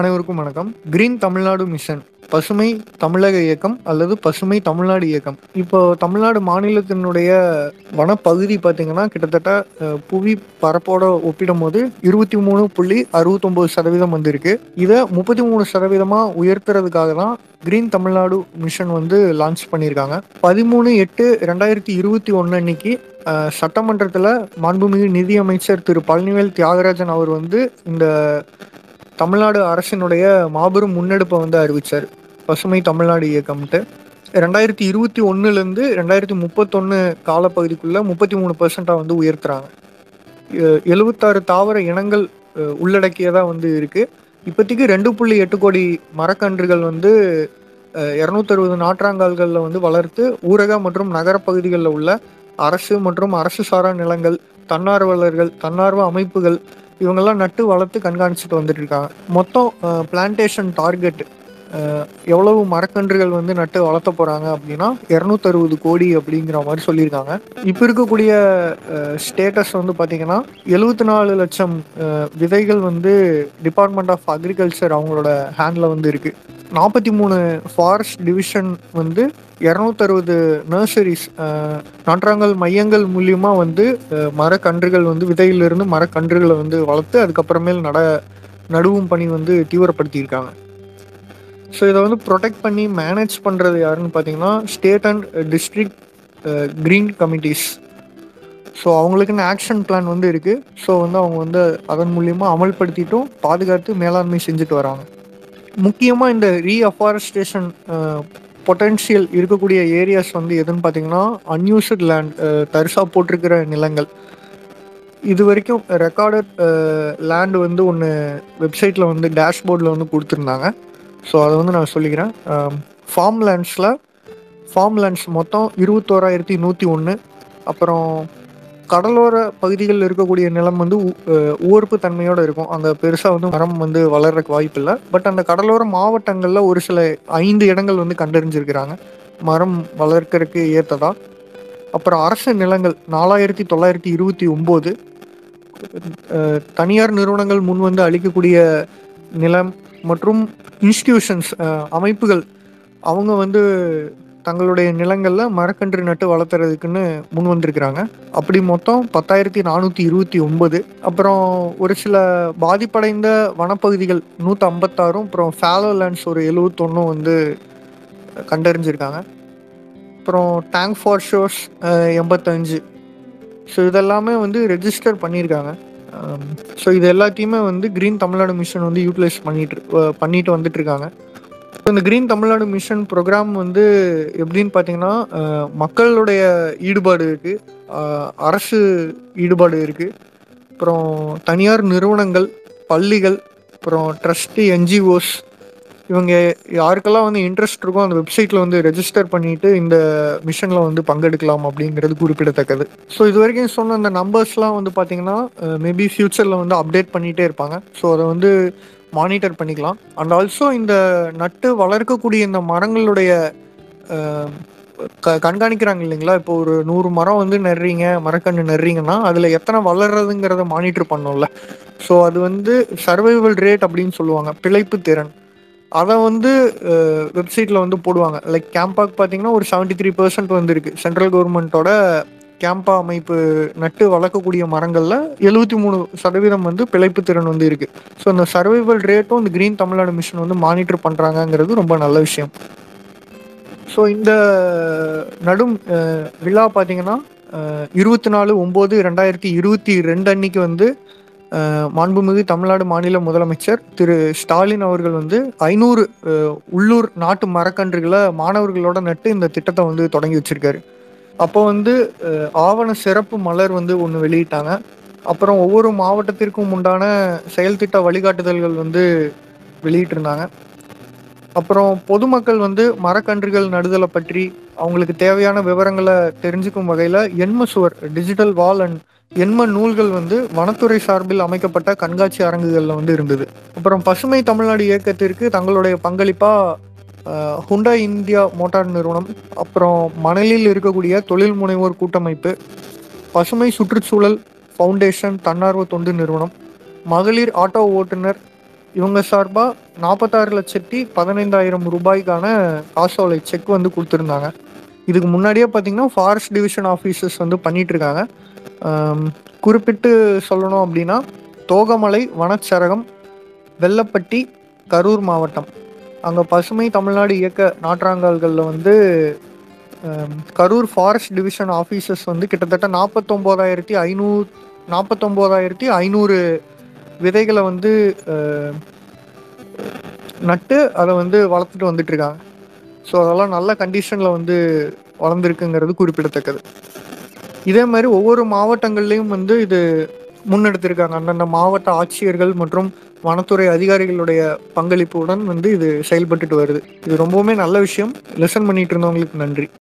அனைவருக்கும் வணக்கம். Green Tamil Nadu mission பசுமை தமிழக இயக்கம் அல்லது பசுமை தமிழ்நாடு இயக்கம். இப்போ தமிழ்நாடு மாநிலத்தினுடைய வனப்பகுதி பார்த்தீங்கன்னா கிட்டத்தட்ட புவி பரப்போட ஒப்பிடும்போது இருபத்தி மூணு புள்ளி அறுபத்தொம்போது சதவீதம் வந்திருக்கு. இதை முப்பத்தி மூணு சதவீதமாக உயர்த்துறதுக்காக தான் கிரீன் தமிழ்நாடு மிஷன் வந்து லான்ச் பண்ணியிருக்காங்க. பதிமூணு எட்டு ரெண்டாயிரத்தி இருபத்தி ஒன்று அன்னைக்கு சட்டமன்றத்தில் மாண்புமிகு நிதியமைச்சர் திரு. பழனிவேல் தியாகராஜன் அவர் வந்து இந்த தமிழ்நாடு அரசினுடைய மாபெரும் முன்னெடுப்பை வந்து அறிவித்தார் பசுமை தமிழ்நாடு இயக்கம்ட்டு ரெண்டாயிரத்தி இருபத்தி ஒன்றுலேருந்து ரெண்டாயிரத்தி முப்பத்தொன்று காலப்பகுதிக்குள்ள முப்பத்தி மூணு பர்சண்ட்டாக வந்து உயர்த்துறாங்க. எ- எழுபத்தாறு தாவர இனங்கள் உள்ளடக்கியதாக வந்து இருக்குது இப்போதைக்கு ரெண்டு புள்ளி எட்டு கோடி மரக்கன்றுகள் வந்து இரநூத்தறுபது நாற்றாங்கால்களில் வந்து வளர்த்து ஊரக மற்றும் நகரப்பகுதிகளில் உள்ள அரசு மற்றும் அரசு சாரா நிலங்கள் தன்னார்வலர்கள் தன்னார்வ அமைப்புகள் இவங்கெல்லாம் நட்டு வளர்த்து கண்காணிச்சுட்டு வந்துட்டு இருக்காங்க. மொத்தம் பிளான்டேஷன் டார்கெட் எவ்வளவு மரக்கன்றுகள் வந்து நட்டு வளர்த்த போறாங்க அப்படின்னா இரநூத்தறுபது கோடி அப்படிங்கிற மாதிரி சொல்லியிருக்காங்க. இப்போ இருக்கக்கூடிய ஸ்டேட்டஸ் வந்து பார்த்திங்கன்னா எழுபத்தி நாலு லட்சம் விதைகள் வந்து டிபார்ட்மெண்ட் ஆஃப் அக்ரிகல்ச்சர் அவங்களோட ஹேண்டில் வந்து இருக்கு. நாற்பத்தி மூணு ஃபாரஸ்ட் டிவிஷன் வந்து இரநூத்தறுபது நர்சரிஸ் நன்றாங்கல் மையங்கள் மூலியமா வந்து மரக்கன்றுகள் வந்து விதையிலிருந்து மரக்கன்றுகளை வந்து வளர்த்து அதுக்கப்புறமேல் நட நடுவும் பணி வந்து தீவிரப்படுத்தியிருக்காங்க. ஸோ இதை வந்து ப்ரொடெக்ட் பண்ணி மேனேஜ் பண்ணுறது யாருன்னு பார்த்தீங்கன்னா state and district green committees so அவங்களுக்குன்னு ஆக்ஷன் பிளான் வந்து இருக்குது ஸோ வந்து அவங்க வந்து அதன் மூலியமாக அமல்படுத்திட்டும் பாதுகாத்து மேலாண்மை செஞ்சுட்டு வராங்க. முக்கியமாக இந்த ரீஅஃபாரஸ்டேஷன் பொட்டன்ஷியல் uh, இருக்கக்கூடிய ஏரியாஸ் வந்து எதுன்னு பார்த்தீங்கன்னா அன்யூஸ்ட் லேண்ட் தரிசாக போட்டிருக்கிற நிலங்கள். இது வரைக்கும் ரெக்கார்டட் லேண்டு uh, வந்து ஒன்று வெப்சைட்டில் வந்து டேஷ்போர்டில் வந்து கொடுத்துருந்தாங்க. ஸோ அதை வந்து நான் சொல்லிக்கிறேன். ஃபார்ம் லேண்ட்ஸில் ஃபார்ம் லேண்ட்ஸ் மொத்தம் இருபத்தோராயிரத்தி நூற்றி ஒன்று அப்புறம் கடலோர பகுதிகளில் இருக்கக்கூடிய நிலம் வந்து ஊர்ப்பு தன்மையோடு இருக்கும். அங்கே பெருசாக வந்து மரம் வந்து வளர்றதுக்கு வாய்ப்பு இல்லை. பட் அந்த கடலோர மாவட்டங்களில் ஒரு சில ஐந்து இடங்கள் வந்து கண்டறிஞ்சிருக்கிறாங்க. மரம் வளர்க்கறதுக்கு ஏற்றதா அப்புறம் அரசு நிலங்கள் நாலாயிரத்தி தொள்ளாயிரத்தி இருபத்தி ஒம்பது. தனியார் நிறுவனங்கள் முன் வந்து அளிக்கக்கூடிய நிலம் மற்றும் இன்ஸ்டிடியூஷன்ஸ் அமைப்புகள் அவங்க வந்து தங்களுடைய நிலங்களில் மரக்கன்று நட்டு வளர்த்துறதுக்குன்னு முன் வந்திருக்கிறாங்க. அப்படி மொத்தம் பத்தாயிரத்தி நானூற்றி இருபத்தி ஒன்பது. அப்புறம் ஒரு சில பாதிப்படைந்த வனப்பகுதிகள் நூற்றி ஐம்பத்தாறும் அப்புறம் ஃபேலோ லேண்ட்ஸ் ஒரு எழுவத்தொன்னும் வந்து கண்டறிஞ்சிருக்காங்க. அப்புறம் டேங்க் ஃபார் ஷோர்ஸ் எண்பத்தஞ்சு. ஸோ இதெல்லாமே வந்து ரெஜிஸ்டர் பண்ணியிருக்காங்க. Um, ஸோ இது எல்லாத்தையுமே வந்து கிரீன் தமிழ்நாடு மிஷன் வந்து யூட்டிலைஸ் பண்ணிட்டு uh, பண்ணிட்டு வந்துட்டு இருக்காங்க இந்த கிரீன் தமிழ்நாடு மிஷன் ப்ரோக்ராம் வந்து எப்படின்னு பார்த்தீங்கன்னா uh, மக்களுடைய ஈடுபாடு இருக்கு. Uh, அரசு ஈடுபாடு இருக்கு. அப்புறம் தனியார் நிறுவனங்கள் பள்ளிகள் அப்புறம் ட்ரஸ்ட் என்ஜிஓஸ் இவங்க யாருக்கெல்லாம் வந்து இன்ட்ரெஸ்ட் இருக்கோ அந்த வெப்சைட்ல வந்து ரெஜிஸ்டர் பண்ணிட்டு இந்த மிஷன்ல வந்து பங்கெடுக்கலாம் அப்படிங்கிறது குறிப்பிடத்தக்கது. ஸோ இது வரைக்கும் சொன்ன அந்த நம்பர்ஸ்லாம் வந்து பார்த்தீங்கன்னா மேபி ஃபியூச்சர்ல வந்து அப்டேட் பண்ணிகிட்டே இருப்பாங்க. ஸோ அதை வந்து மானிட்டர் பண்ணிக்கலாம். அண்ட் ஆல்சோ இந்த நட்டு வளர்க்கக்கூடிய இந்த மரங்களுடைய க கண்காணிக்கிறாங்க இல்லைங்களா? இப்போ ஒரு நூறு மரம் வந்து நடுறீங்க மரக்கன்று நடுறீங்கன்னா அதில் எத்தனை வளர்றதுங்கிறத மானிட்டர் பண்ணோம்ல ஸோ அது வந்து சர்வைவல் ரேட் அப்படின்னு சொல்லுவாங்க. பிழைப்பு திறன். அதை வந்து வெப்சைட்டில் வந்து போடுவாங்க. லைக் கேம்பாக்கு பார்த்தீங்கன்னா ஒரு செவன்டி த்ரீ பர்சன்ட் வந்துருக்கு. சென்ட்ரல் கவர்மெண்ட்டோட கேம்பா அமைப்பு நட்டு வளர்க்கக்கூடிய மரங்களில் எழுபத்தி மூணு சதவீதம் வந்து பிழைப்பு திறன் வந்து இருக்கு. ஸோ இந்த சர்வைவல் ரேட்டும் இந்த கிரீன் தமிழ்நாடு மிஷன் வந்து மானிட்டர் பண்ணுறாங்கங்கிறது ரொம்ப நல்ல விஷயம். ஸோ இந்த நடும் விழா பார்த்தீங்கன்னா இருபத்தி நாலு ஒம்பது ரெண்டாயிரத்தி இருபத்தி ரெண்டு அன்னைக்கு வந்து மாண்புமிகு தமிழ்நாடு மாநில முதலமைச்சர் திரு ஸ்டாலின் அவர்கள் வந்து ஐநூறு உள்ளூர் நாட்டு மரக்கன்றுகளை மாணவர்களோட நட்டு இந்த திட்டத்தை வந்து தொடங்கி வச்சிருக்காரு. அப்போ வந்து ஆவண சிறப்பு மலர் வந்து ஒன்று வெளியிட்டாங்க. அப்புறம் ஒவ்வொரு மாவட்டத்திற்கும் உண்டான செயல்திட்ட வழிகாட்டுதல்கள் வந்து வெளியிட்டிருந்தாங்க. அப்புறம் பொதுமக்கள் வந்து மரக்கன்றுகள் நடுதலை பற்றி அவங்களுக்கு தேவையான விவரங்களை தெரிஞ்சுக்கும் வகையில் எண்ம சுவர் டிஜிட்டல் வால் அண்ட் எண்ம நூல்கள் வந்து வனத்துறை சார்பில் அமைக்கப்பட்ட கண்காட்சி அரங்குகளில் வந்து இருந்தது. அப்புறம் பசுமை தமிழ்நாடு இயக்கத்திற்கு தங்களுடைய பங்களிப்பாக ஹுண்டா இந்தியா மோட்டார் நிறுவனம் அப்புறம் மணலில் இருக்கக்கூடிய தொழில் முனைவோர் கூட்டமைப்பு பசுமை சுற்றுச்சூழல் ஃபவுண்டேஷன் தன்னார்வ தொண்டு நிறுவனம் மகளிர் ஆட்டோ ஓட்டுநர் இவங்க சார்பாக நாற்பத்தாறு லட்சத்தி பதினைந்தாயிரம் ரூபாய்க்கான காசோலை செக் வந்து கொடுத்துருந்தாங்க. இதுக்கு முன்னாடியே பார்த்தீங்கன்னா ஃபாரஸ்ட் டிவிஷன் ஆஃபீஸர்ஸ் வந்து பண்ணிகிட்ருக்காங்க குறிப்பிட்டு சொல்லணும் அப்படின்னா தோகமலை வனச்சரகம் வெள்ளப்பட்டி கரூர் மாவட்டம். அங்கே பசுமை தமிழ்நாடு இயக்க நாற்றாங்கால்களில் வந்து கரூர் ஃபாரஸ்ட் டிவிஷன் ஆஃபீஸர்ஸ் வந்து கிட்டத்தட்ட நாற்பத்தொம்போதாயிரத்தி ஐநூறு நாற்பத்தொம்போதாயிரத்தி ஐநூறு விதைகளை வந்து நட்டு அதை வந்து வளர்த்துட்டு வந்துட்டு இருக்காங்க. ஸோ அதெல்லாம் நல்ல கண்டிஷனில் வந்து வளர்ந்துருக்குங்கிறது குறிப்பிடத்தக்கது. இதே மாதிரி ஒவ்வொரு மாவட்டங்கள்லையும் வந்து இது முன்னெடுத்திருக்காங்க. அந்தந்த மாவட்ட ஆட்சியர்கள் மற்றும் வனத்துறை அதிகாரிகளுடைய பங்களிப்புடன் வந்து இது செயல்பட்டுட்டு வருது. இது ரொம்பவுமே நல்ல விஷயம். லெசன் பண்ணிட்டு இருந்தவங்களுக்கு நன்றி.